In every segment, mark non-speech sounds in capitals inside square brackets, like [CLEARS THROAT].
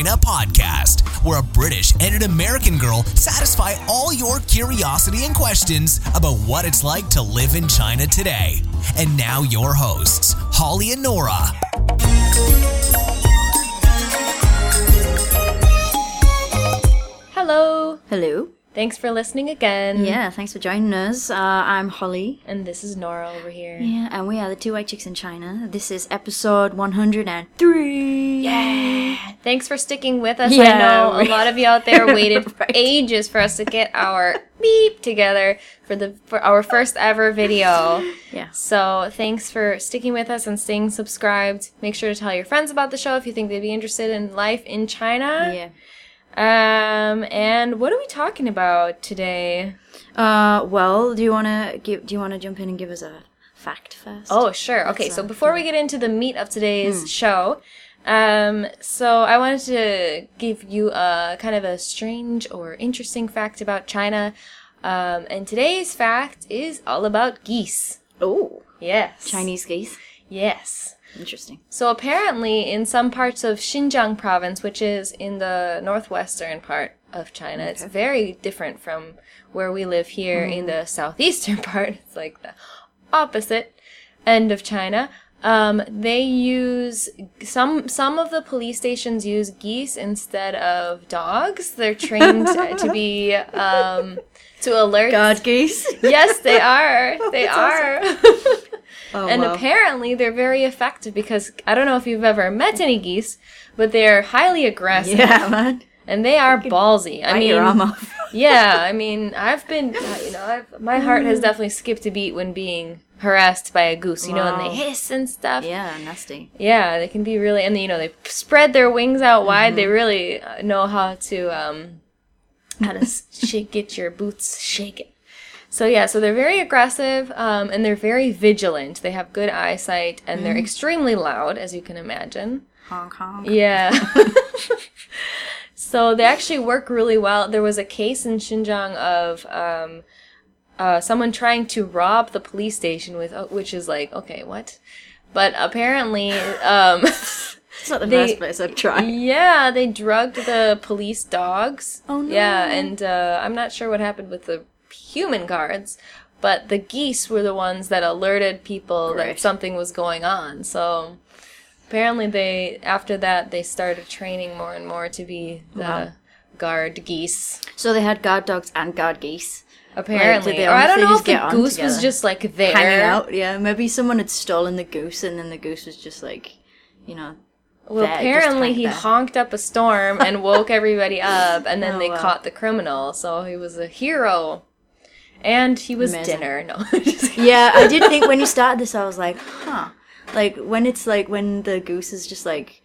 in China podcast, where a British and an American girl satisfy all your curiosity and questions about what it's like to live in China today. And now, your hosts, Holly and Nora. Hello. Hello. Thanks for listening again. Yeah, thanks for joining us. Uh, I'm Holly. And this is Nora over here. Yeah, and we are the two white chicks in China. This is episode 103. Yeah. Thanks for sticking with us. Yeah, I know a lot of you out there [LAUGHS] waited [LAUGHS] Right. ages for us to get our beep together for the for our first ever video. Yeah. So thanks for sticking with us and staying subscribed. Make sure to tell your friends about the show if you think they'd be interested in life in China. Yeah. Um and what are we talking about today? Uh, well, do you want to give? Do you want to jump in and give us a fact first? Oh, sure. Okay, so before we get into the meat of today's show, um, so I wanted to give you a kind of a strange or interesting fact about China. Um, and today's fact is all about geese. Oh, Yes. Chinese geese. Yes. Interesting. So apparently, in some parts of Xinjiang province, which is in the northwestern part of China, it's very different from where we live here in the southeastern [LAUGHS] part. It's like the opposite end of China. Um, they use some some of the police stations use geese instead of dogs. They're trained [LAUGHS] to be um, to alert. God geese. Yes, they [LAUGHS] are. They are. Oh, And wow. apparently they're very effective because I don't know if you've ever met any geese, but they're highly aggressive. yeah, [LAUGHS] man. And they are ballsy. I mean, [LAUGHS] yeah, I mean, I've been, uh, you know, I've, my heart has definitely skipped a beat when being harassed by a goose, you know, and they hiss and stuff. yeah, nasty. Yeah, they can be really, and you know, they spread their wings out wide. Mm-hmm. They really uh, know how to, um, how to [LAUGHS] shake, get your boots shaken. So yeah, so they're very aggressive, um, and they're very vigilant. They have good eyesight, and Mm-hmm. they're extremely loud, as you can imagine. Honk honk. Yeah. [LAUGHS] [LAUGHS] so they actually work really well. There was a case in Xinjiang of um, uh, someone trying to rob the police station with, uh, which is like, okay, what? But apparently, um, [LAUGHS] It's not the They- first place I've tried. yeah, they drugged the police dogs. Oh, no. Yeah, and uh, I'm not sure what happened with the human guards, but the geese were the ones that alerted people that something was going on. So apparently, they after that they started training more and more to be the Wow. guard geese. So they had guard dogs and guard geese Apparently, they or I don't know if the goose was just like there. hanging out. Yeah, maybe someone had stolen the goose, and then the goose was just like, you know, Well, apparently he honked up a storm and woke everybody up, and then [LAUGHS] Oh, they wow. caught the criminal. So he was a hero, and he was Amazing. dinner. [LAUGHS] No, yeah, I did think when you started this, I was like, huh. [GASPS] Like when it's like when the goose is just like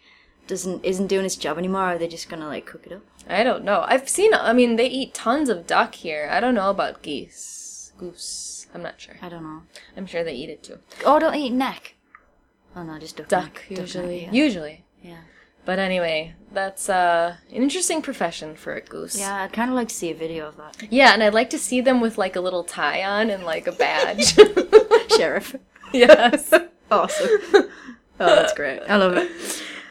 doesn't isn't doing its job anymore, are they just gonna like cook it up? I don't know. I've seen. I mean, they eat tons of duck here. I don't know about geese, goose. I'm not sure. I don't know. I'm sure they eat it too. Oh, don't eat neck. Oh no, just duck. Duck neck. usually. neck, yeah. Usually. But anyway, that's uh, an interesting profession for a goose. Yeah, I'd kind of like to see a video of that. Yeah, and I'd like to see them with like a little tie on and like a badge. [LAUGHS] Sheriff. yes. [LAUGHS] Awesome. Oh, that's great. I love it.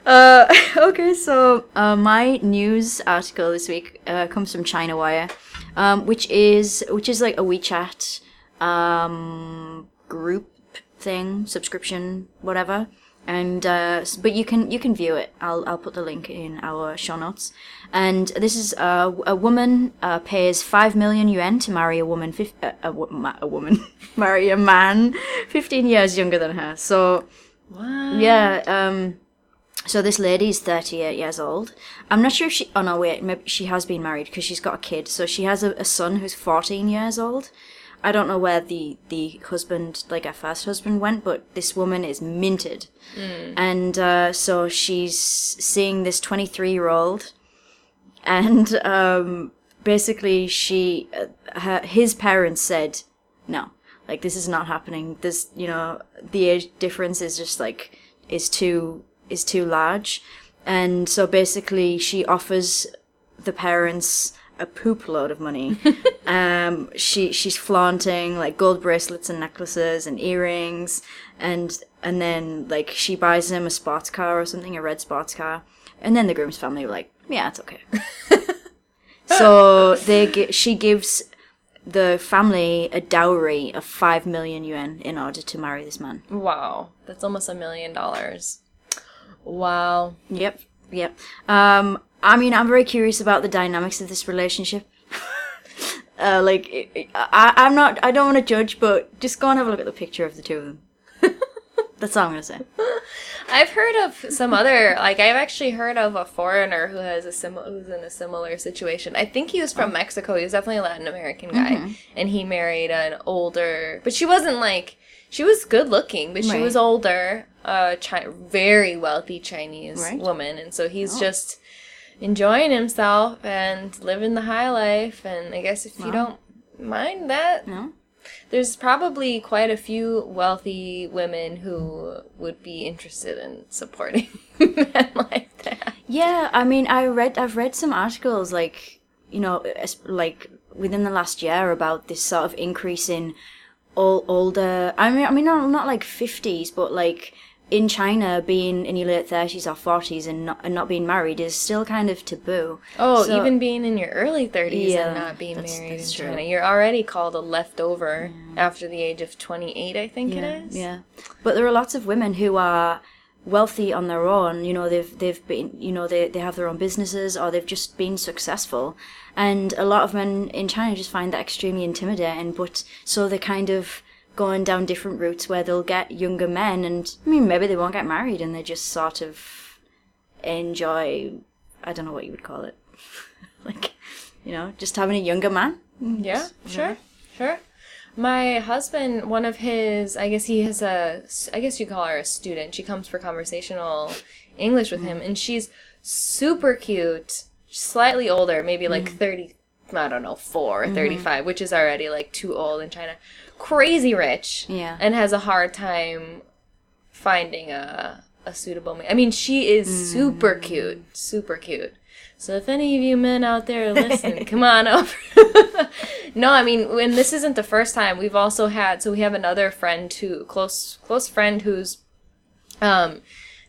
Uh, [LAUGHS] okay, so uh, my news article this week uh, comes from China Wire, um, which is which is like a WeChat um, group thing, subscription, whatever. And uh, but you can you can view it. I'll I'll put the link in our show notes. And this is uh, a woman uh, pays five million yuan to marry a woman fif- uh, a, wo- a woman [LAUGHS] marry a man fifteen years younger than her. So What? yeah, um, so this lady is 38 years old. I'm not sure if she, oh no, wait, maybe she has been married because she's got a kid. So she has a, a son who's 14 years old. I don't know where the, the husband, like her first husband, went, but this woman is minted. And uh, so she's seeing this 23 year old, and um, basically she, uh, her, his parents said, no, like this is not happening. This, you know, the age difference is just like is too is too large, and so basically she offers the parents a poop load of money. [LAUGHS] um, she she's flaunting like gold bracelets and necklaces and earrings, and and then like she buys him a sports car or something, a red sports car. And then the groom's family were like, yeah, it's okay. [LAUGHS] so they gi- she gives the family a dowry of five million yuan in order to marry this man. Wow, that's almost a million dollars. Wow. Yep, yep. Um, I mean, I'm very curious about the dynamics of this relationship. [LAUGHS] uh, like, it- it- I, I'm not, I don't want to judge, but just go and have a look at the picture of the two of them. [LAUGHS] That's all I'm gonna say. [LAUGHS] I've heard of some other like I've actually heard of a foreigner who has a similar who's in a similar situation. I think he was from Mexico. He was definitely a Latin American guy, and he married an older, but she wasn't like she was good looking, but she Right. was older, uh, chi- very wealthy Chinese Right. woman, and so he's just enjoying himself and living the high life. And I guess if you don't mind that, No? there's probably quite a few wealthy women who would be interested in supporting [LAUGHS] men like that. Yeah, I mean, I read, I've read some articles like, you know, like within the last year about this sort of increase in all older. I mean, I mean, not not like fifties, but like in China, being in your late thirties or forties and not and not being married is still kind of taboo. Oh, So- even being in your early 30s Yeah, and not being that's- married that's in true. China, you're already called a leftover after the age of 28, I think yeah, it is. Yeah, but there are lots of women who are wealthy on their own. You know, they've they've been, you know, they they have their own businesses or they've just been successful. And a lot of men in China just find that extremely intimidating. But so they're kind of going down different routes where they'll get younger men, and I mean, maybe they won't get married, and they just sort of enjoy. I don't know what you would call it, [LAUGHS] like, you know, just having a younger man. Mm, yeah, sure, sure. My husband, one of his, I guess he has a, I guess you call her a student. She comes for conversational English with mm. him, and she's super cute, slightly older, maybe like mm. 30, I don't know, 4 or 35, which is already like too old in China. Crazy rich. Yeah. And has a hard time finding a, a suitable man. I mean, she is super cute, super cute. So if any of you men out there [LAUGHS] listen, come on over. [LAUGHS] no, I mean, when this isn't the first time, we've also had. So we have another friend who close close friend who's um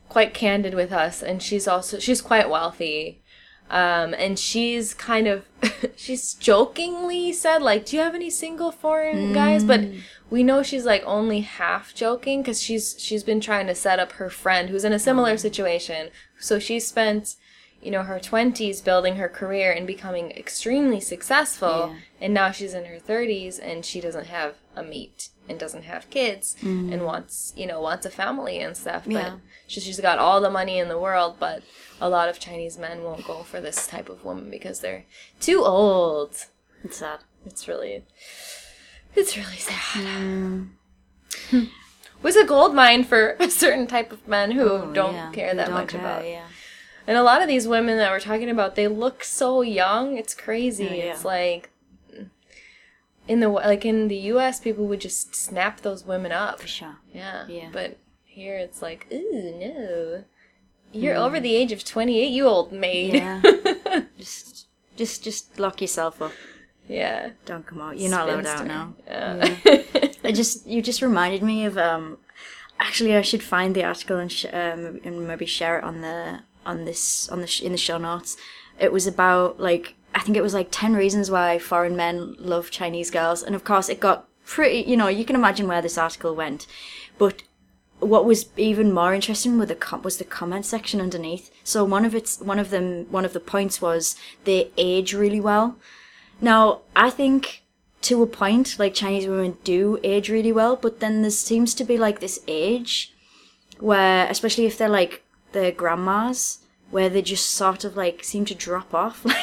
quite candid with us, and she's also she's quite wealthy. Um, and she's kind of, [LAUGHS] she's jokingly said, like, do you have any single foreign guys? But we know she's like only half joking because she's, she's been trying to set up her friend who's in a similar situation. So she spent, you know, her 20s building her career and becoming extremely successful. Yeah. And now she's in her 30s and she doesn't have a meet and doesn't have kids mm. and wants, you know, wants a family and stuff. But Yeah. she, she's got all the money in the world, but a lot of Chinese men won't go for this type of woman because they're too old. It's sad. It's really, it's really sad. Was [LAUGHS] a gold mine for [LAUGHS] a certain type of men who Oh, don't yeah, care that don't much care, about. Yeah. And a lot of these women that we're talking about, they look so young. It's crazy. Oh, yeah. It's like in the like in the U.S., people would just snap those women up. For sure. Yeah. Yeah. But here it's like, ooh, no. You're over the age of 28, you old maid. Yeah. [LAUGHS] just, just, just lock yourself up. yeah. Don't come out. You're not allowed out now. Yeah. [LAUGHS] I just, you just reminded me of. um Actually, I should find the article and sh- um, and maybe share it on the on this on the sh- in the show notes. It was about like I think it was like ten reasons why foreign men love Chinese girls, and of course it got pretty. You know, you can imagine where this article went, but what was even more interesting was the com- was the comment section underneath. So one of its one of them one of the points was they age really well. Now I think to a point like Chinese women do age really well, but then there seems to be like this age where, especially if they're like their grandmas, where they just sort of like seem to drop off. [LAUGHS]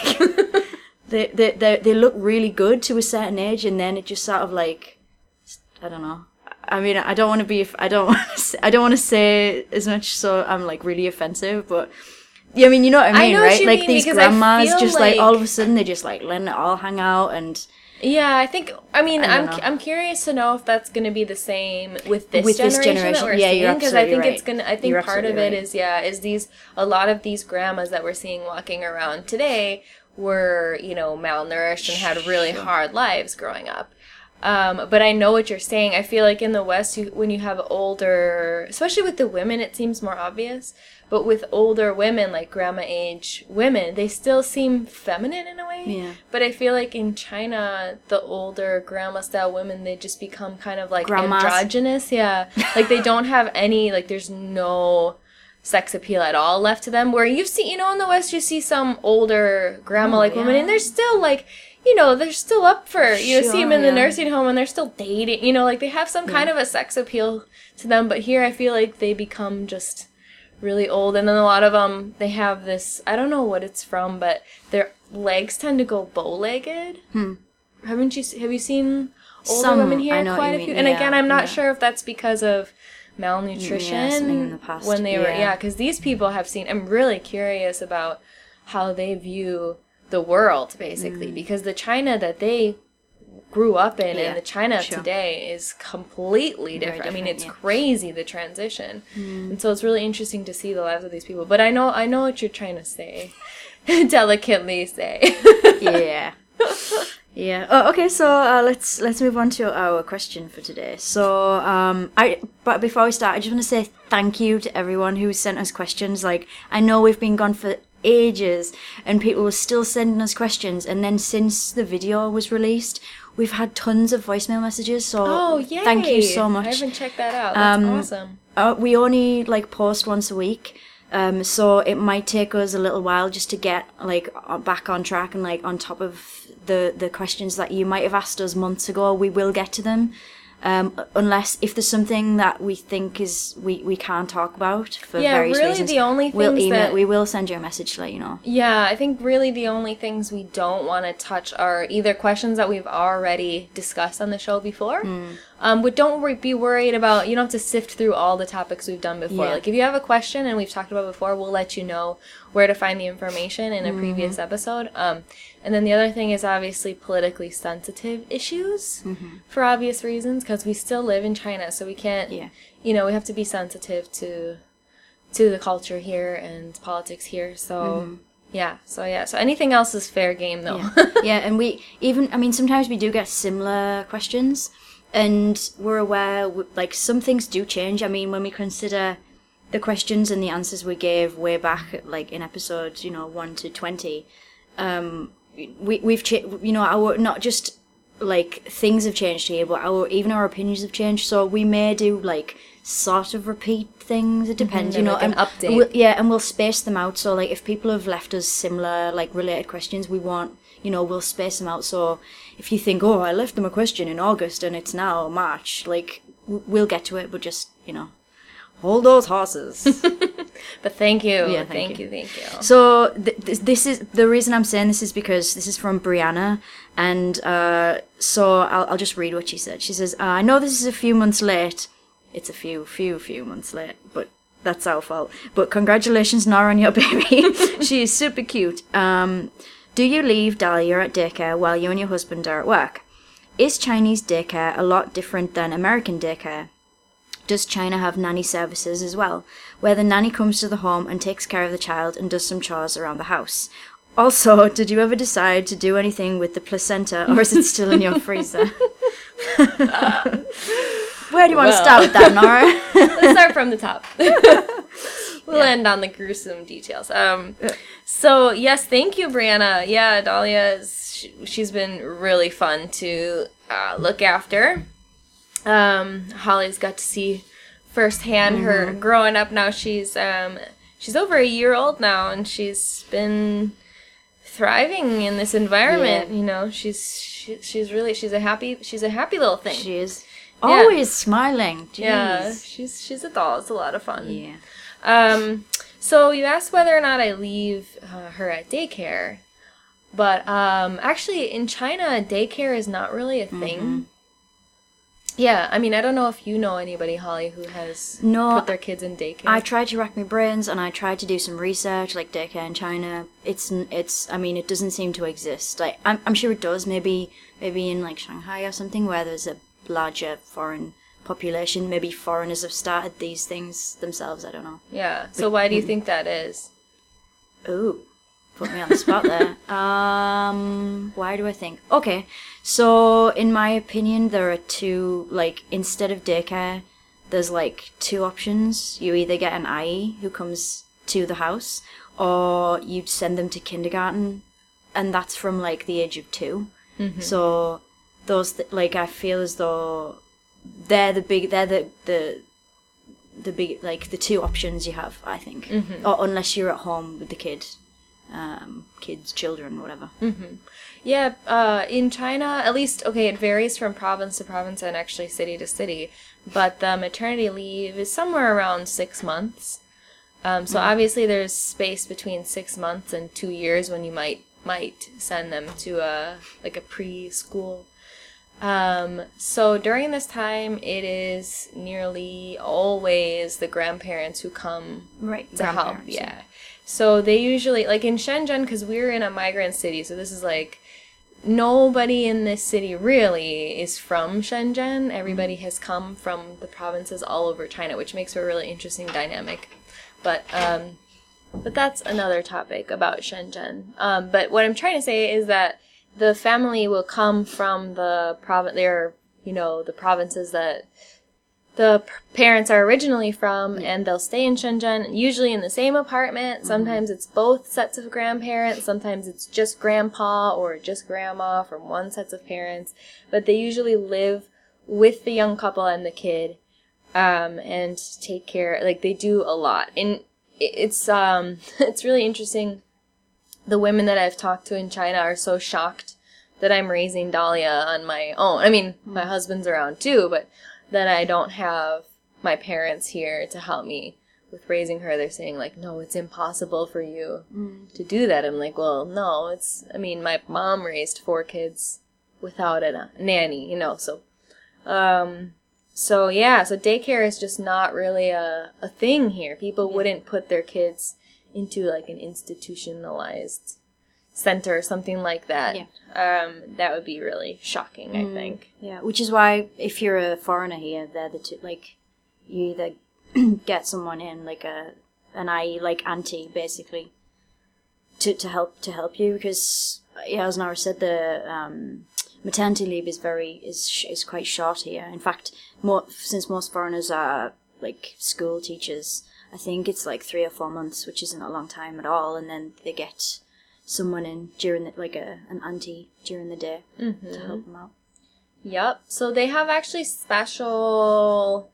Like they they they they look really good to a certain age, and then it just sort of like I don't know. I mean, I don't want to be. I don't. Want to say, I don't want to say as much, so I'm like really offensive. But yeah, I mean, you know what I I mean, what right? Like mean, these grandmas, just like, all of a sudden they just like letting it all hang out, and Yeah, I think. I mean, I I'm know. I'm curious to know if that's going to be the same with this With this generation, generation. that we're Yeah, seeing. Because I think it's gonna. I think You're part of it absolutely is yeah, is these a lot of these grandmas that we're seeing walking around today were you know malnourished and had really hard lives growing up. Um, but I know what you're saying. I feel like in the West, you, when you have older, especially with the women, it seems more obvious. But with older women, like grandma age women, they still seem feminine in a way. Yeah. But I feel like in China, the older grandma style women, they just become kind of like Grandmas. androgynous. Yeah. like they don't have any, like, there's no sex appeal at all left to them. Where you see, you know, in the West, you see some older grandma oh, like women, yeah. and they're still like, you know, they're still up for, you know, see them Sure, in the nursing home and they're still dating, you know, like they have some kind of a sex appeal to them. But here I feel like they become just really old. And then a lot of them, they have this, I don't know what it's from, but their legs tend to go bow legged. Haven't you, have you seen older Some, women here? I know what Quite you a mean, few. And yeah, again, I'm not yeah. sure if that's because of malnutrition in the past, when they were yeah. yeah because these people have seen i'm really curious about how they view the world basically Mm. because the china that they grew up in Yeah, and the china of sure. today is completely different. i mean it's yeah. Mm. crazy the transition and so it's really interesting to see the lives of these people but i know i know what you're trying to say [LAUGHS] delicately say [LAUGHS] yeah. Yeah. Oh, okay. So uh, let's let's move on to our question for today. So, um, I but before we start, I just want to say thank you to everyone who sent us questions. Like, I know we've been gone for ages, and people were still sending us questions. And then since the video was released, we've had tons of voicemail messages. So, oh yeah thank you so much. i haven't checked that out that's Um, awesome Uh, we only like post once a week. Um, so it might take us a little while just to get like uh, back on track and like on top of the the questions that you might have asked us months ago. We will get to them, um, unless if there's something that we think is we, we can't talk about for Yeah, various really reasons. the only we'll email. that- We will send you a message to let you know. Yeah, I think really the only things we don't want to touch are either questions that we've already discussed on the show before. Um, but don't be worried about, you don't have to sift through all the topics we've done before. Yeah. Like, if you have a question and we've talked about before, we'll let you know where to find the information in a mm-hmm. previous episode. Um, and then the other thing is obviously politically sensitive issues mm-hmm. for obvious reasons because we still live in China, so we can't, Yeah. you know, we have to be sensitive to to the culture here and politics here. So mm-hmm. yeah, so yeah, so anything else is fair game though. [LAUGHS] yeah, and we even I mean sometimes we do get similar questions, and we're aware like some things do change. I mean when we consider the questions and the answers we gave way back like in episodes you know one to twenty, um, we we've cha- you know our not just like things have changed here, but our even our opinions have changed. So we may do like sort of repeat things. It depends, you know. like an and update. we'll- yeah, and we'll space them out. So like if people have left us similar like related questions, we want you know we'll space them out. So if you think, oh, I left them a question in August and it's now March, like w- we'll get to it, but just you know. Hold those horses. [LAUGHS] but thank you, Yeah, thank, thank you. thank you. So th- this, this is the reason I'm saying this is because this is from Brianna, and uh, so I'll, I'll just read what she said. She says, uh, "I know this is a few months late. It's a few, few, few months late, but that's our fault. But congratulations, Nora, on your [LAUGHS] baby. [LAUGHS] she is super cute. Um, do you leave Dahlia at daycare while you and your husband are at work? Is Chinese daycare a lot different than American daycare?" Does China have nanny services as well, where the nanny comes to the home and takes care of the child and does some chores around the house? Also, [LAUGHS] did you ever decide to do anything with the placenta or is it still in your freezer? [LAUGHS] [LAUGHS] Where do you want to start with that, Nora? Let's start from the top. we'll end on the gruesome details. Um, so yes, thank you, Brianna. Yeah, Dahlia is she, she's been really fun to uh, look after. Um, Holly's got to see firsthand her growing up. Now she's um, she's over a year old now, and she's been thriving in this environment. Yeah. You know, she's she, she's really she's a happy she's a happy little thing. she is always smiling. Jeez. yeah, she's she's a doll. It's a lot of fun. Yeah. Um, so you asked whether or not I leave uh, her at daycare, but um, actually in China, daycare is not really a thing. Mm-hmm. Yeah, I mean, I don't know if you know anybody, Holly, who has No, put their kids in daycare. I tried to rack my brains and I tried to do some research, like daycare in China. It's it's. I mean, it doesn't seem to exist. Like I'm, I'm sure it does. Maybe maybe in like Shanghai or something where there's a larger foreign population. Maybe foreigners have started these things themselves. I don't know. yeah. So why do you think that is? Ooh. Put me on the spot there. [LAUGHS] Um, why do I think? Okay, so in my opinion, there are two. Like instead of daycare, there's like two options. You either get an ayi who comes to the house, or you send them to kindergarten, and that's from like the age of 2 So those th- like I feel as though they're the big they're the the the big like the two options you have i think or unless you're at home with the kid um kids children whatever Yeah, uh, in China, at least, okay, it varies from province to province and actually city to city, but the maternity leave is somewhere around six months. Um, so obviously, there's space between six months and two years when you might might send them to a like a preschool. Um, so during this time, it is nearly always the grandparents who come right to help. Yeah. So they usually like in Shenzhen because we're in a migrant city. So this is like nobody in this city really is from Shenzhen. Everybody has come from the provinces all over China, which makes for a really interesting dynamic. But um, but that's another topic about Shenzhen. Um, but what I'm trying to say is that the family will come from the province. They're you know the provinces that the p- parents are originally from and they'll stay in Shenzhen, usually in the same apartment. Sometimes it's both sets of grandparents, sometimes it's just grandpa or just grandma from one sets of parents, but they usually live with the young couple and the kid um, and take care like they do a lot. And it's um [LAUGHS] it's really interesting the women that I've talked to in China are so shocked that I'm raising Dahlia on my own. I mean, my husband's around too, but that I don't have my parents here to help me with raising her. They're saying like, "No, it's impossible for you to do that." I'm like, "Well, no, it's I mean, my mom raised four kids without a nanny, you know, so um so yeah, so daycare is just not really a, a thing here. People wouldn't put their kids into like an institutionalized center or something like that. Yeah. Um, that would be really shocking, I think. yeah which is why if you're a foreigner here they're the two like you either [CLEARS THROAT] get someone in like a an ayi like auntie basically to, to help to help you because yeah as Nora said the um, maternity leave is very is is quite short here in fact more since most foreigners are like school teachers I think it's like three or four months which isn't a long time at all and then they get someone in during the, like a an auntie during the day to help them out. Yep. So they have actually special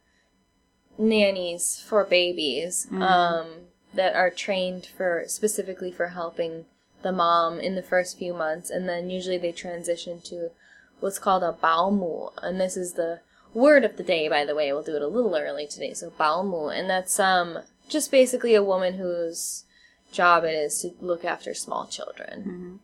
nannies for babies um, that are trained for specifically for helping the mom in the first few months, and then usually they transition to what's called a baomu, and this is the word of the day. By the way, we'll do it a little early today. So baomu, and that's um just basically a woman whose job it is to look after small children.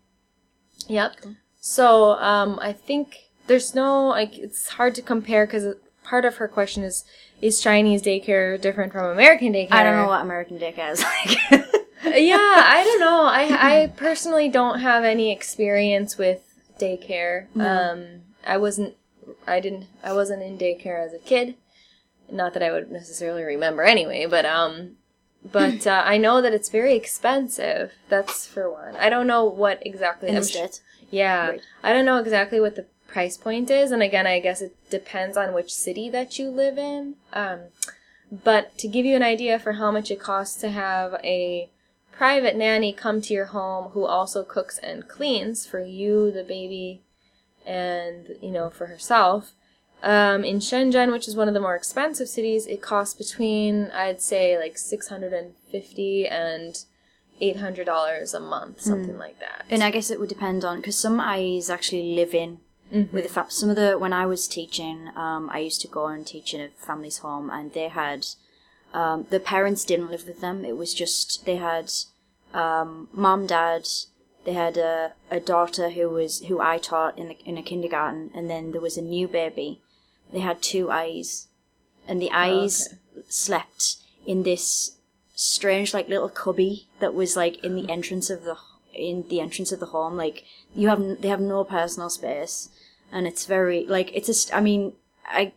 Yep. So um, I think there's no like it's hard to compare because part of her question is is Chinese daycare different from American daycare? I don't know what American daycare is like. [LAUGHS] yeah, I don't know. I I [LAUGHS] personally don't have any experience with daycare. Um, I wasn't. I didn't. I wasn't in daycare as a kid. Not that I would necessarily remember anyway, but um, but [LAUGHS] uh, I know that it's very expensive. That's for one. I don't know what exactly. in sh- yeah, Right. I don't know exactly what the price point is, and again, I guess it depends on which city that you live in. Um, but to give you an idea for how much it costs to have a private nanny come to your home who also cooks and cleans for you, the baby, and you know for herself. Um, in Shenzhen, which is one of the more expensive cities, it costs between I'd say like six hundred and fifty and eight hundred dollars a month, something like that. And I guess it would depend on because some ayis actually live in with the fa- some of the when I was teaching, um, I used to go and teach in a family's home, and they had um, the parents didn't live with them. It was just they had um, mom, dad. They had a, a daughter who was who I taught in the, in a kindergarten, and then there was a new baby. They had two ayis, and the oh, ayis slept in this strange like little cubby that was like in the hmm. entrance of the in the entrance of the home. Like you have they have no personal space. And it's very like it's just i mean i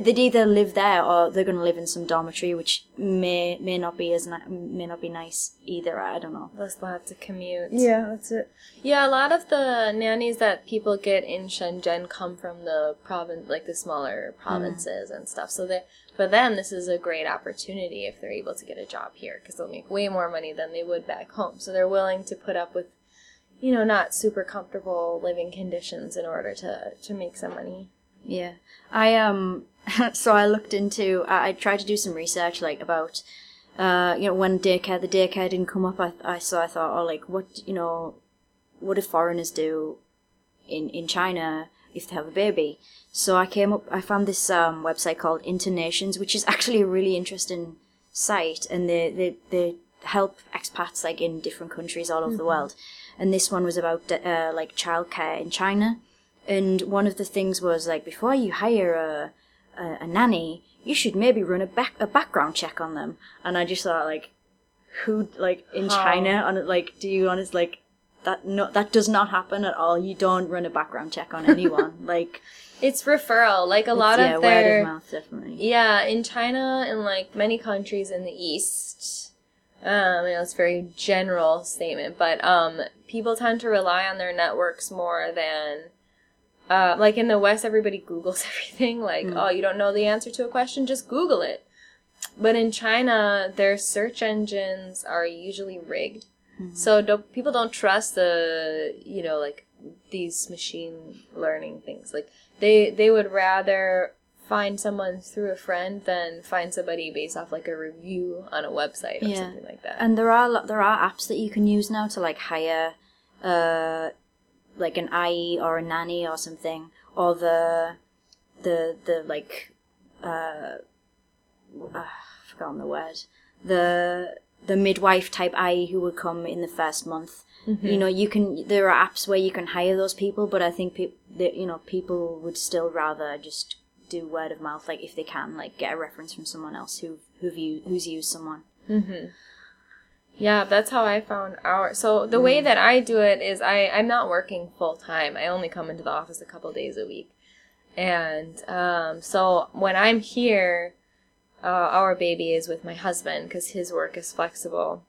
they'd either live there or they're going to live in some dormitory, which may may not be as ni- may not be nice either. I don't know. Plus, they'll have to commute. Yeah, that's it. Yeah, a lot of the nannies that people get in Shenzhen come from the province, like the smaller provinces and stuff. So that for them, this is a great opportunity if they're able to get a job here because they'll make way more money than they would back home. So they're willing to put up with, you know, not super comfortable living conditions in order to to make some money. Yeah, I um. [LAUGHS] so I looked into. I, I tried to do some research, like about, uh, you know, when daycare the daycare didn't come up. I, I so I thought, oh, like what you know, what do foreigners do in in China if they have a baby? So I came up. I found this um website called Internations, which is [LAUGHS] actually a really interesting site, and they they they help expats like in different countries all over the world. And this one was about uh, like childcare in China. And one of the things was like before you hire a, a, a nanny, you should maybe run a back a background check on them. And I just thought like, who like in How? China on like do you honest like that no that does not happen at all. You don't run a background check on anyone. [LAUGHS] like It's referral, like a lot yeah, of word their of mouth definitely. Yeah, in China and like many countries in the East, um, I know it's a very general statement, but um, people tend to rely on their networks more than, uh, like in the West, everybody Googles [LAUGHS] everything. Like, oh, you don't know the answer to a question, just Google it. But in China, their search engines are usually rigged, so don't, people don't trust the you know like these machine learning things. Like they they would rather find someone through a friend than find somebody based off like a review on a website or Yeah. something like that. And there are there are apps that you can use now to like hire, uh, like an ayi or a nanny or something, or the, the the like, uh, uh I've forgotten the word, the the midwife type ayi who would come in the first month. You know, you can there are apps where you can hire those people, but I think pe- that you know people would still rather just do word of mouth, like if they can, like get a reference from someone else who who've used, who's used someone. Yeah, that's how I found our. So the way that I do it is I I'm not working full time. I only come into the office a couple days a week, and um, so when I'm here, uh, our baby is with my husband because his work is flexible,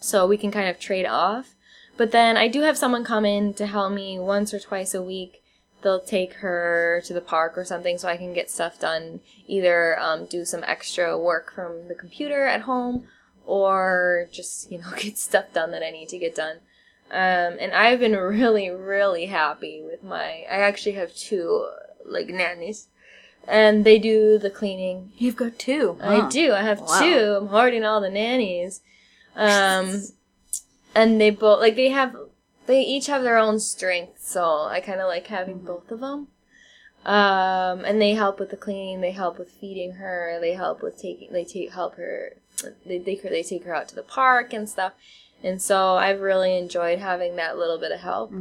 so we can kind of trade off. But then I do have someone come in to help me once or twice a week. They'll take her to the park or something so I can get stuff done. Either um, do some extra work from the computer at home or just, you know, [LAUGHS] get stuff done that I need to get done. Um, and I've been really, really happy with my. I actually have two, like, nannies. And they do the cleaning. You've got two. I do. I have Wow. two. I'm hoarding all the nannies. Um, and they both like they have they each have their own strengths, so I kind of like having both of them. Um, and they help with the cleaning. They help with feeding her. They help with taking. They take help her. They they they take her out to the park and stuff. And so I've really enjoyed having that little bit of help.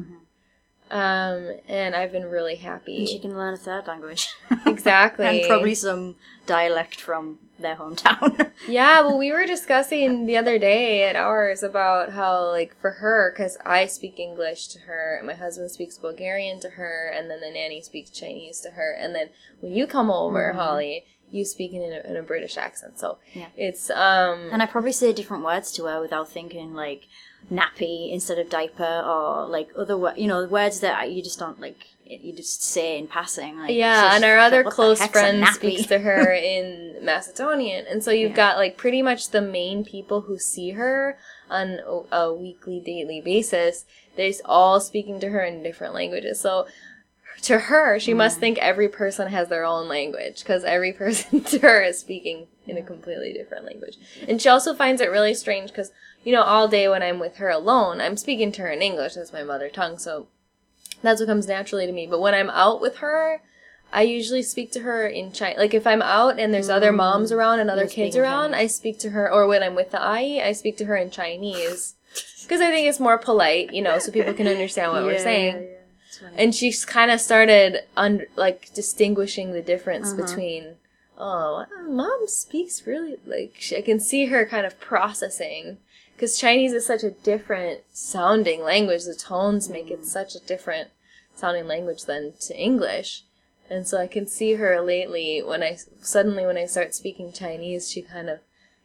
Um, and I've been really happy. And she can learn a third language. [LAUGHS] Exactly. and probably some dialect from their hometown. [LAUGHS] Yeah, well, we were discussing the other day at ours about how, like, for her, because I speak English to her, and my husband speaks Bulgarian to her, and then the nanny speaks Chinese to her, and then when you come over, Holly, you speak in a, in a British accent. So Yeah. it's um and I probably say different words to her without thinking like nappy instead of diaper or like other wo- you know words that you just don't like you just say in passing. Like, yeah, so and our other "What the close friend speaks to her [LAUGHS] in Macedonian, and so you've Yeah. got like pretty much the main people who see her on a, a weekly, daily basis. They're all speaking to her in different languages. So to her, she Mm. must think every person has their own language because every person [LAUGHS] to her is speaking in a completely different language. And she also finds it really strange because you know all day when I'm with her alone, I'm speaking to her in English. That's my mother tongue, so that's what comes naturally to me. But when I'm out with her, I usually speak to her in Chinese. Like if I'm out and there's other moms around and other Mm. You're kids around, Chinese. I speak to her. Or when I'm with the ayi, I speak to her in Chinese [LAUGHS] because I think it's more polite, you know, so people can understand what we're saying. yeah, yeah. And she's kind of started un- like distinguishing the difference Uh-huh. between. Oh, mom speaks really like she, I can see her kind of processing because Chinese is such a different sounding language. The tones make Mm. it such a different sounding language than to English. And so I can see her lately when I suddenly when I start speaking Chinese, she kind of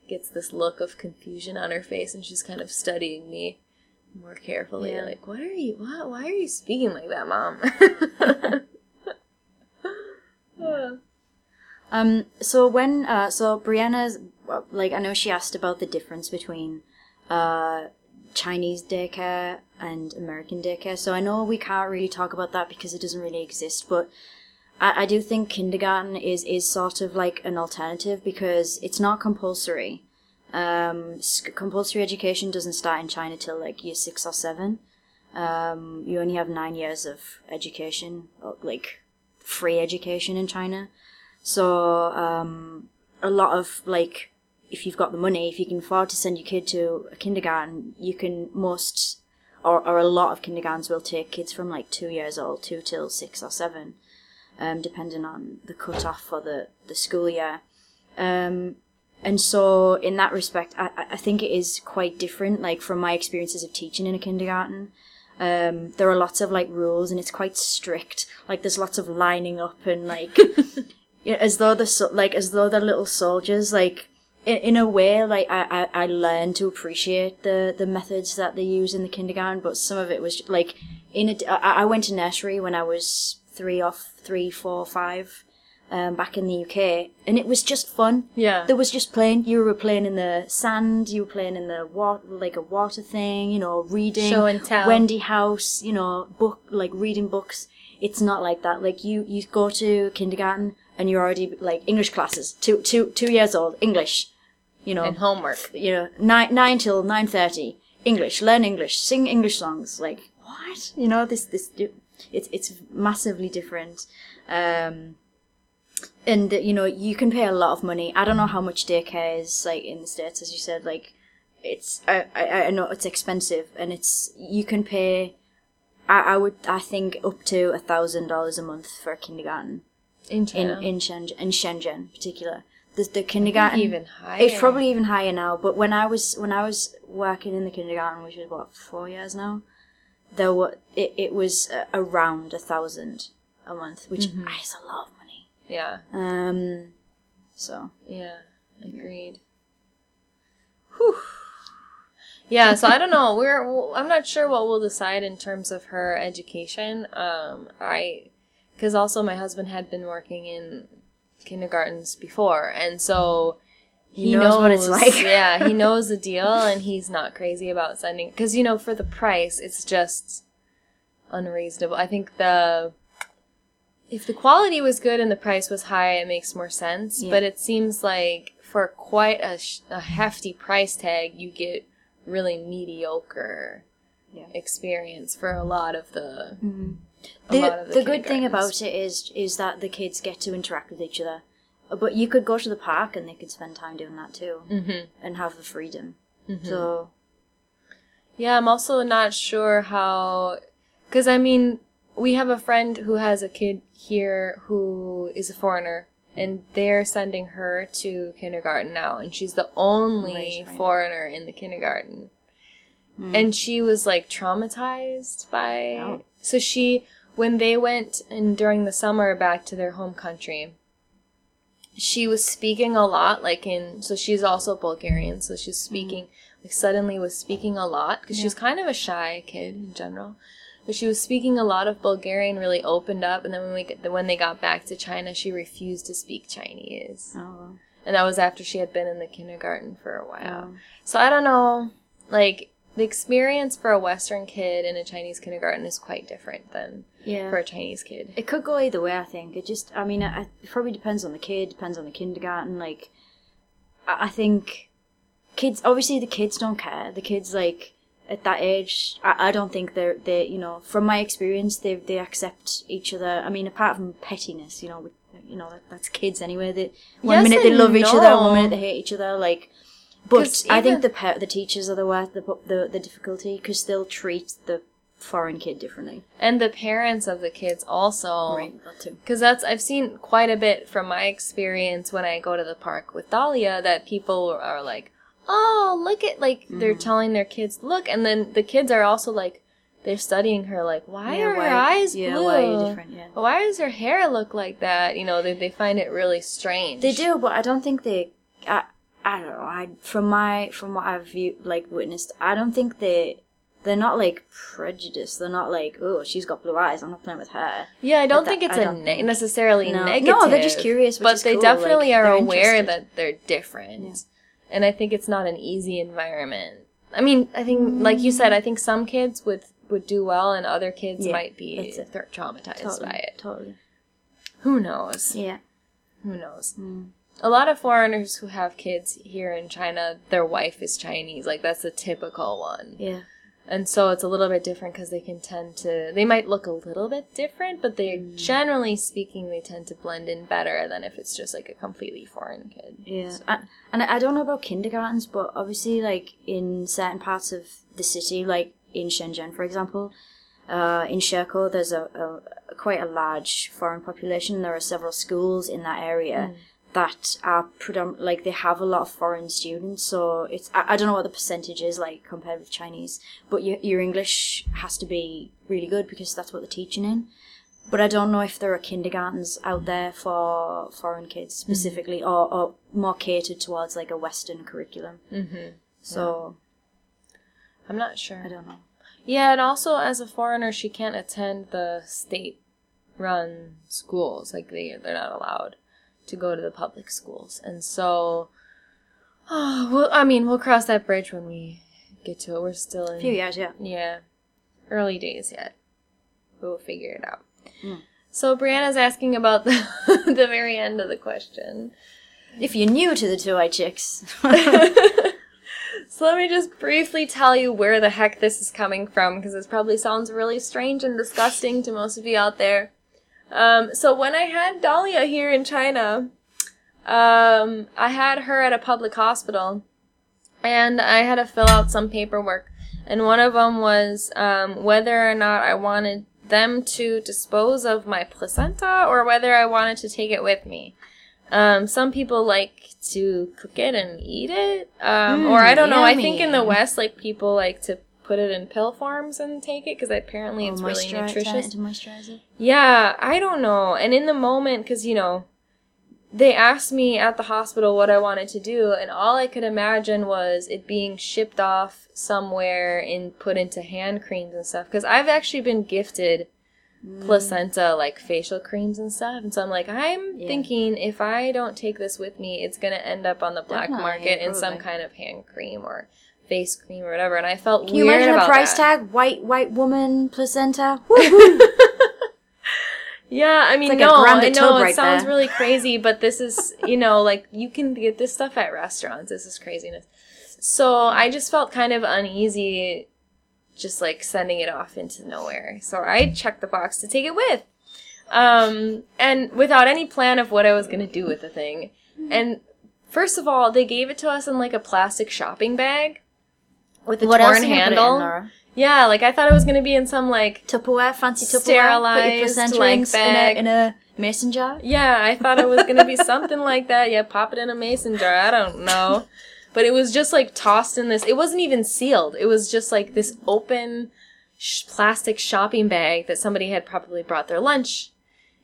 gets this look of confusion on her face and she's kind of studying me more carefully Yeah. like what are you why, why are you speaking like that mom [LAUGHS] Um, so when, uh, so Brianna's, like, I know she asked about the difference between, uh, Chinese daycare and American daycare. So I know we can't really talk about that because it doesn't really exist, but I, I do think kindergarten is, is sort of like an alternative because it's not compulsory. Um, compulsory education doesn't start in China till like year six or seven. Um, you only have nine years of education, or, like free education in China. So um, a lot of like, if you've got the money, if you can afford to send your kid to a kindergarten, you can most, or, or a lot of kindergartens will take kids from like two years old, two till six or seven, um, depending on the cutoff for the the school year. Um, and so in that respect, I, I- think it is quite different. Like from my experiences of teaching in a kindergarten, um, there are lots of like rules and it's quite strict. Like there's lots of lining up and like [LAUGHS] yeah, as though the so- like as though they're little soldiers. Like in, in a way, like I, I I learned to appreciate the the methods that they use in the kindergarten, but some of it was like in a, I I went to nursery when I was three off three four five. Um, back in the UK, and it was just fun. Yeah. there was just playing. You were playing in the sand. You were playing in the water, like a water thing. You know, reading. Show and tell. Wendy House. You know, book like reading books. It's not like that. Like you, you go to kindergarten and you're already like English classes. Two, two, two years old English. You know, and homework you know, nine, nine till nine thirty. English, learn English, sing English songs. Like what? You know, this, this, it's it's massively different. Um, and you know, you can pay a lot of money. I don't know how much daycare is like in the states, as you said. Like, it's I I, I know it's expensive, and it's you can pay. I, I would I think up to a thousand dollars a month for a kindergarten in in China. in Shenzhen, in Shenzhen in particular. The, the kindergarten even higher. it's probably even higher now. But when I was when I was working in the kindergarten, which was what four years now, there were it, it was uh, around a thousand a month, which Mm-hmm. is a lot of money. Yeah Um, so Yeah, agreed. Whew. Yeah, so I don't know. We're I'm not sure what we'll decide in terms of her education. Um, I because also my husband had been working in kindergartens before, and so He knows what it's like. yeah, he [LAUGHS] knows the deal, and he's not crazy about sending because you know for the price, it's just unreasonable. I think the if the quality was good and the price was high, it makes more sense. Yeah. But it seems like for quite a, sh- a hefty price tag, you get really mediocre Yeah. experience for a lot of the. a the of the, good thing about it is is that the kids get to interact with each other. But you could go to the park and they could spend time doing that too, Mhm. and have the freedom. Mm-hmm. So Yeah, I'm also not sure how. Because, I mean, we have a friend who has a kid here who is a foreigner, and they're sending her to kindergarten now, and she's the only Right, foreigner in the kindergarten. Hmm. And she was like traumatized by. Oh. So she, when they went and during the summer back to their home country, she was speaking a lot like in so she's also bulgarian so she's hmm. speaking like suddenly was speaking a lot because she was kind of a shy kid in general but she was speaking a lot of bulgarian really opened up and then when we when they got back to china she refused to speak chinese oh, and that was after she had been in the kindergarten for a while Oh. so i don't know like the experience for a western kid in a chinese kindergarten is quite different than yeah. for a chinese kid It could go either way. I think it just. I mean, it, it probably depends on the kid. Depends on the kindergarten. Like, I, I think kids. Obviously, the kids don't care. The kids like at that age. I, I don't think they're they. You know, from my experience, they they accept each other. I mean, apart from pettiness, you know, with, you know that, that's kids anyway. They one Yes minute they love each other, one minute they hate each other. Like. But I think the pa- the teachers are the worst, the the, the difficulty because they'll treat the foreign kid differently. and the parents of the kids also that too. Because that's I've seen quite a bit from my experience when I go to the park with Dahlia that people are like, "Oh, look at like they're mm-hmm. telling their kids look," and then the kids are also like, they're studying her like why Yeah, are why- her eyes yeah, blue? why are you different, yeah. Why does her hair look like that? You know, they they find it really strange. They do, but I don't think they. I, I don't know. I from my from what I've view, like witnessed, I don't think they. They're not like prejudiced. They're not like, oh, she's got blue eyes. I'm not playing with her. Yeah, I don't that- think it's a ne- necessarily No. negative. No, they're just curious, which but they cool, definitely like, are aware interested. that they're different. And I think it's not an easy environment. I mean, I think, like you said, I think some kids would would do well, and other kids Yeah, might be th- traumatized Totally, by it. totally. Who knows? Yeah. Who knows? Hmm. A lot of foreigners who have kids here in China, their wife is Chinese. Like that's a typical one. Yeah. And so it's a little bit different because they can tend to, they might look a little bit different, but they Mm. generally speaking, they tend to blend in better than if it's just like a completely foreign kid. Yeah, I, and I don't know about kindergartens, but obviously, like in certain parts of the city, like in Shenzhen, for example, uh, in Shekou, there's a, a quite a large foreign population. There are several schools in that area that are predom- like they have a lot of foreign students. So it's I, I don't know what the percentage is like compared with Chinese, but your your English has to be really good because that's what they're teaching in. But I don't know if there are kindergartens out there for foreign kids specifically, or, or more catered towards like a Western curriculum. Mm-hmm. So I'm not sure. I don't know. Yeah, and also as a foreigner, she can't attend the state-run schools. Like they they're not allowed to go to the public schools, and so, oh, well, I mean, we'll cross that bridge when we get to it. We're still in A few years, yeah. yeah, early days yet. We'll figure it out. Mm. So Brianna's asking about [LAUGHS] the the very end of the question. If you're new to the Two White Chicks, [LAUGHS] So let me just briefly tell you where the heck this is coming from, because this probably sounds really strange and disgusting to most of you out there. Um, so when I had Dahlia here in China, um, I had her at a public hospital, and I had to fill out some paperwork, and one of them was um, whether or not I wanted them to dispose of my placenta or whether I wanted to take it with me. Um, some people like to cook it and eat it, um, or I don't know. I think in the. West, like people like to put it in pill forms and take it because apparently it's really moisturize- it nutritious. into moisturizer. Yeah, I don't know. And in the moment, because, you know, they asked me at the hospital what I wanted to do, and all I could imagine was it being shipped off somewhere and put into hand creams and stuff. Because I've actually been gifted mm. placenta, like facial creams and stuff. And so I'm like, I'm Yeah. thinking if I don't take this with me, it's going to end up on the black Definitely, market in oh, some kind of hand cream or face cream or whatever. And I felt Can you weird imagine the price that. tag? White white woman placenta. [LAUGHS] Yeah, I mean, like no, I know it right sounds there. really [LAUGHS] crazy, but this is, you know, like you can get this stuff at restaurants. This is craziness. So I just felt kind of uneasy, just like sending it off into nowhere. So I checked the box to take it with, um, and without any plan of what I was gonna do with the thing. And first of all, they gave it to us in like a plastic shopping bag with a what torn are you gonna put it in, handle. Yeah, like I thought it was gonna be in some like Tupperware, fancy Tupperware. Sterilized, Put your like, in, bag. in, a, in a mason jar. Yeah, I thought it was gonna be something like that. Yeah, pop it in a mason jar. I don't know, but it was just like tossed in this. It wasn't even sealed. It was just like this open sh- plastic shopping bag that somebody had probably brought their lunch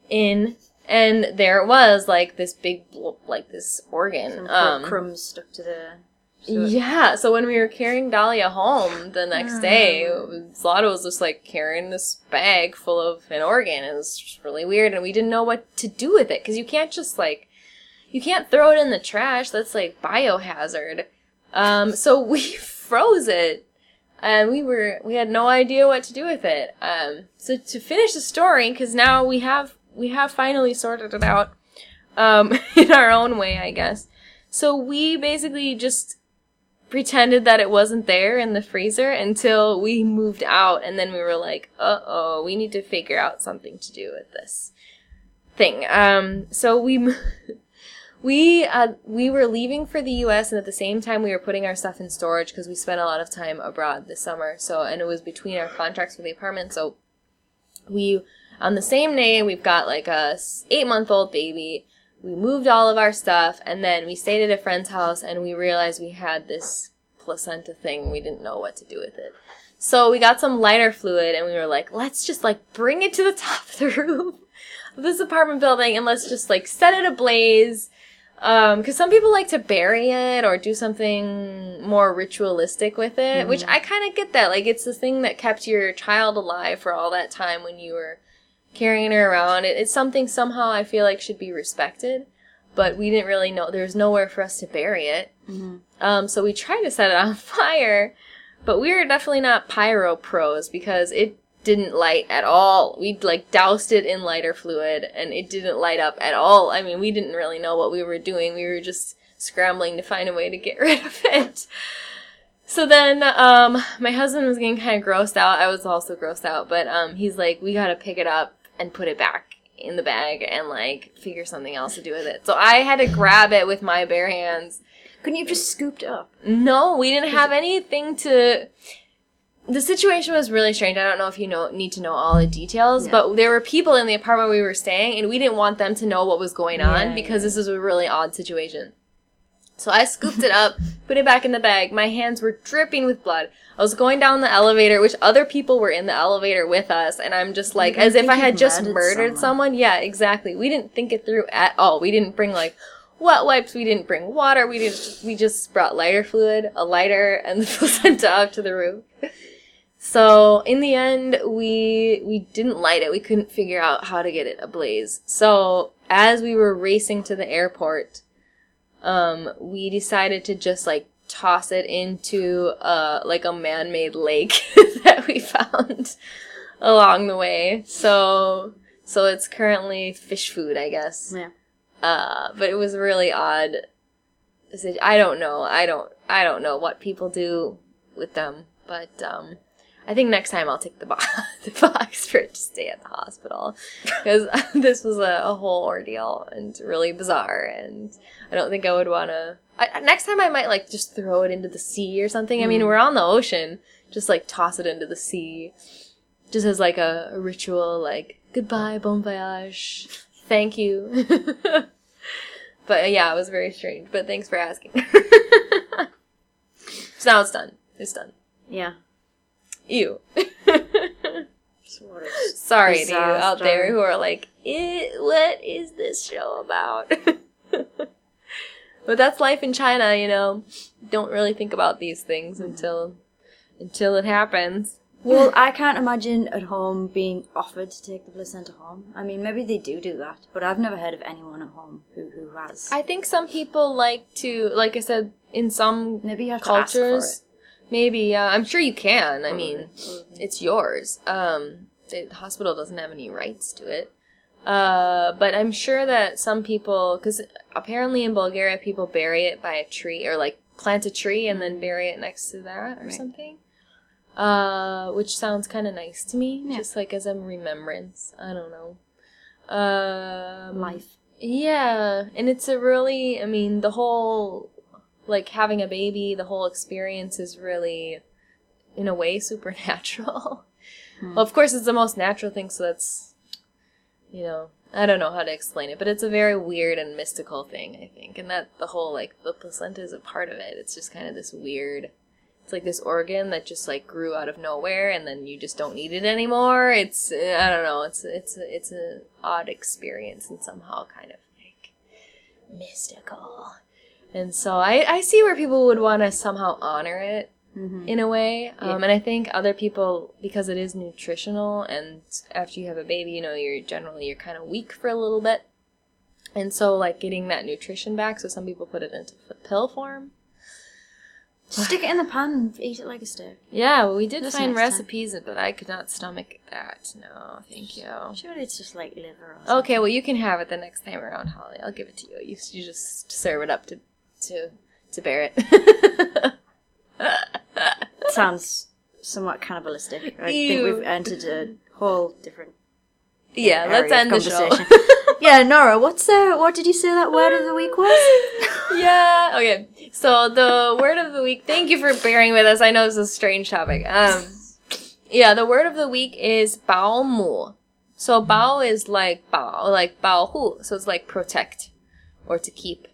in, and there it was, like this big, like this organ. Some Um, crumbs stuck to the. Yeah, so when we were carrying Dahlia home the next day, Zlata was just like carrying this bag full of an organ. It was just really weird, and we didn't know what to do with it because you can't just like, you can't throw it in the trash. That's like biohazard. Um, so [LAUGHS] we froze it, and we were we had no idea what to do with it. Um, so to finish the story, because now we have we have finally sorted it out, um, [LAUGHS] in our own way, I guess. So we basically just pretended that it wasn't there in the freezer until we moved out and then we were like uh-oh we need to figure out something to do with this thing. Um so we [LAUGHS] we uh we were leaving for the US and at the same time we were putting our stuff in storage because we spent a lot of time abroad this summer. So and it was between our contracts for the apartment so we on the same day we've got like a eight month old baby we moved all of our stuff and then we stayed at a friend's house and we realized we had this placenta thing we didn't know what to do with it So we got some lighter fluid and we were like, let's just like bring it to the [LAUGHS] top of the roof of this apartment building and let's just like set it ablaze. Um, cause some people like to bury it or do something more ritualistic with it, mm-hmm. which I kind of get that. Like it's the thing that kept your child alive for all that time when you were carrying her around. It, it's something somehow I feel like should be respected, but we didn't really know. There's nowhere for us to bury it. Mm-hmm. Um, so we tried to set it on [LAUGHS] fire, but we were definitely not pyro pros because it didn't light at all. We like doused it in lighter fluid and it didn't light up at all. I mean, we didn't really know what we were doing. We were just scrambling to find a way to get [LAUGHS] rid of it. So then, um, my husband was getting kind of grossed out. I was also grossed out, but, um, he's like, we gotta pick it up and put it back in the bag and like figure something else to do with it. So I had to grab it with my bare hands. Couldn't you have just scooped up? No, we didn't have anything to. The situation was really strange. I don't know if you know need to know all the details, but there were people in the apartment we were staying, and we didn't want them to know what was going on yeah, because yeah. this was a really odd situation. So I scooped it up, put it back in the bag. My hands were dripping with blood. I was going down the elevator, which other people were in the elevator with us, and I'm just like, as if I had just murdered someone. someone. Yeah, exactly. We didn't think it through at all. We didn't bring like wet wipes. We didn't bring water. We didn't. We just brought lighter fluid, a lighter, and [LAUGHS] the placenta up to the roof. So in the end, we we didn't light it. We couldn't figure out how to get it ablaze. So as we were racing to the airport, um, we decided to just like toss it into uh like a man-made lake [LAUGHS] that we found along the way. So so it's currently fish food, I guess. Yeah. Uh, but it was really odd. I don't know. I don't. I don't know what people do with them, but um, I think next time I'll take the box, [LAUGHS] the box for it to stay at the hospital because [LAUGHS] this was a, a, whole ordeal and really bizarre. And I don't think I would want to. Next time I might like just throw it into the sea or something. Mm. I mean, mm. we're on the ocean, just like toss it into the sea, just as like a, a ritual, like goodbye, bon voyage, thank you. [LAUGHS] but yeah, it was very strange. But thanks for asking. [LAUGHS] so now it's done. It's done. Yeah. Ew. [LAUGHS] Sorry to you out there who are like, what is this show about? But that's life in China, you know. Don't really think about these things until until it happens. Well, [LAUGHS] I can't imagine at home being offered to take the placenta home. I mean, maybe they do do that, but I've never heard of anyone at home who, who has. I think some people like to, like I said, in some maybe cultures, Maybe, yeah. I'm sure you can. I mean, it's yours. Um, the hospital doesn't have any rights to it. Uh, but I'm sure that some people, because apparently in Bulgaria, people bury it by a tree or like plant a tree and then bury it next to that or right. something. Uh, which sounds kind of nice to me, yeah. just like as a remembrance. I don't know. Um, Life. Yeah, and it's a really, I mean, the whole like having a baby, the whole experience is really, in a way, [LAUGHS] supernatural. Hmm. Well, of course, it's the most natural thing, so that's, you know, I don't know how to explain it, but it's a very weird and mystical thing, I think. And that the whole, like, the placenta is a part of it. It's just kind of this weird, it's like this organ that just, like, grew out of nowhere and then you just don't need it anymore. It's, I don't know, it's, it's, it's an odd experience and somehow kind of, like, mystical. And so I, I see where people would want to somehow honor it mm-hmm. in a way. Um, yeah. And I think other people, because it is nutritional and after you have a baby, you know, you're generally, you're kind of weak for a little bit. And so like getting that nutrition back. So some people put it into pill form. Stick it in the pan and eat it like a steak. Yeah, well, we did find recipes, time. but I could not stomach that. No, thank you. Surely it's just like liver. okay, well, you can have it the next time around, Holly. I'll give it to you. You, you just serve it up to to to bear it. [LAUGHS] Sounds somewhat cannibalistic. I Ew. think we've entered a whole different. Yeah, let's end the show. [LAUGHS] yeah, Nora, what's uh, what did you say that word of the week was? [LAUGHS] yeah. Okay. So the word of the week. Thank you for bearing with us. I know this is a strange topic. Um, yeah, the word of the week is bao mu. So bao is like bao, like bao hu. So it's like protect or to keep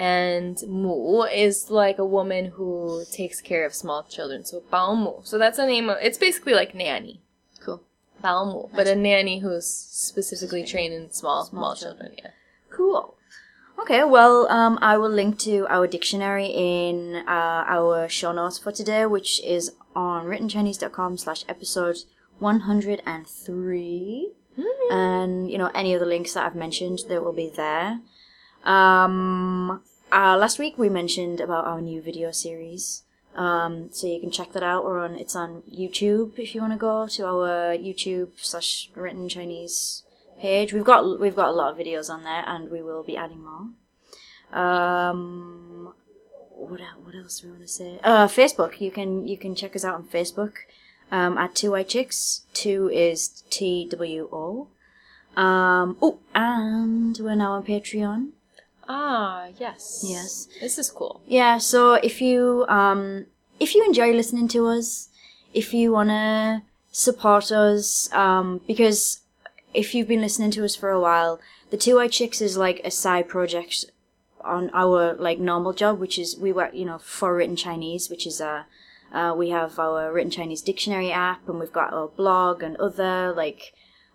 And mu is like a woman who takes care of small children. So baomu. So that's a name of, it's basically like nanny. Cool. Baomu. But a nanny who's specifically trained in small, small, children. Yeah. Cool. Okay, well, um, I will link to our dictionary in uh, our show notes for today, which is on writtenchinese.com slash episode 103. And, you know, any of the links that I've mentioned, they will be there. Um, uh, last week we mentioned about our new video series. Um, so you can check that out. We're on, it's on YouTube if you want to go to our YouTube slash written Chinese page. We've got we've got a lot of videos on there, and we will be adding more. Um, what what else do we want to say? Uh, Facebook. You can you can check us out on Facebook um, at Two White Chicks. Two is T W O. Um, oh, and we're now on Patreon. Ah, yes. Yes. This is cool. Yeah, so if you um if you enjoy listening to us, if you wanna support us, um because if you've been listening to us for a while, the Two White Chicks is like a side project on our like normal job, which is we work, you know, for written Chinese, which is uh, uh we have our written Chinese dictionary app, and we've got our blog and other like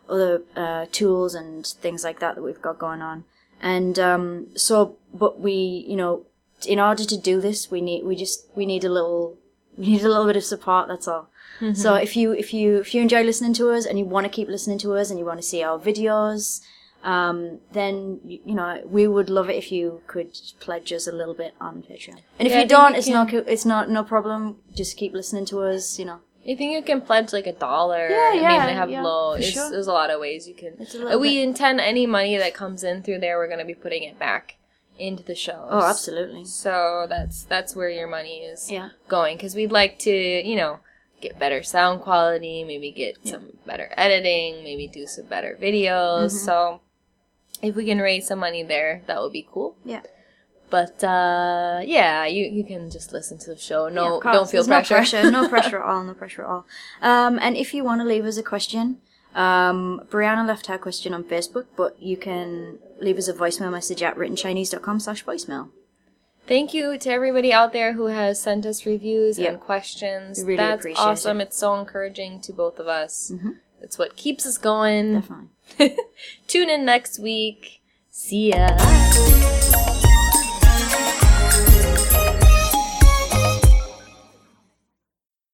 other uh, tools and things like that that we've got going on. And um, so, but we, you know, in order to do this, we need we just we need a little [LAUGHS] we need a little bit of support. That's all. So if you if you if you enjoy listening to us and you want to keep listening to us and you want to see our videos, um, then you, you know we would love it if you could pledge us a little bit on Patreon. And if Yeah, you don't, you it's not it's not no problem. Just keep listening to us. You know. I think you can pledge like a dollar. Yeah, I mean, they have yeah, low. It's, sure. There's a lot of ways you can. It's a little we bit- intend any money that comes in through there, we're going to be putting it back into the shows. Oh, absolutely. So that's that's where your money is Yeah. going because we'd like to, you know, get better sound quality, maybe get some better editing, maybe do some better videos. Mm-hmm. So if we can raise some money there, that would be cool. Yeah. But uh, yeah, you you can just listen to the show. Yeah, No, course. don't feel There's pressure. No pressure. [LAUGHS] No pressure at all. No pressure at all. Um, and if you want to leave us a question, um, Brianna left her question on Facebook, but you can leave us a voicemail message at writtenchinese.com slash voicemail. Thank you to everybody out there who has sent us reviews Yep. and questions. We really That's appreciate Mm-hmm. awesome. It's so encouraging to both of us. It's what keeps us going. Definitely. [LAUGHS] Tune in next week. See ya.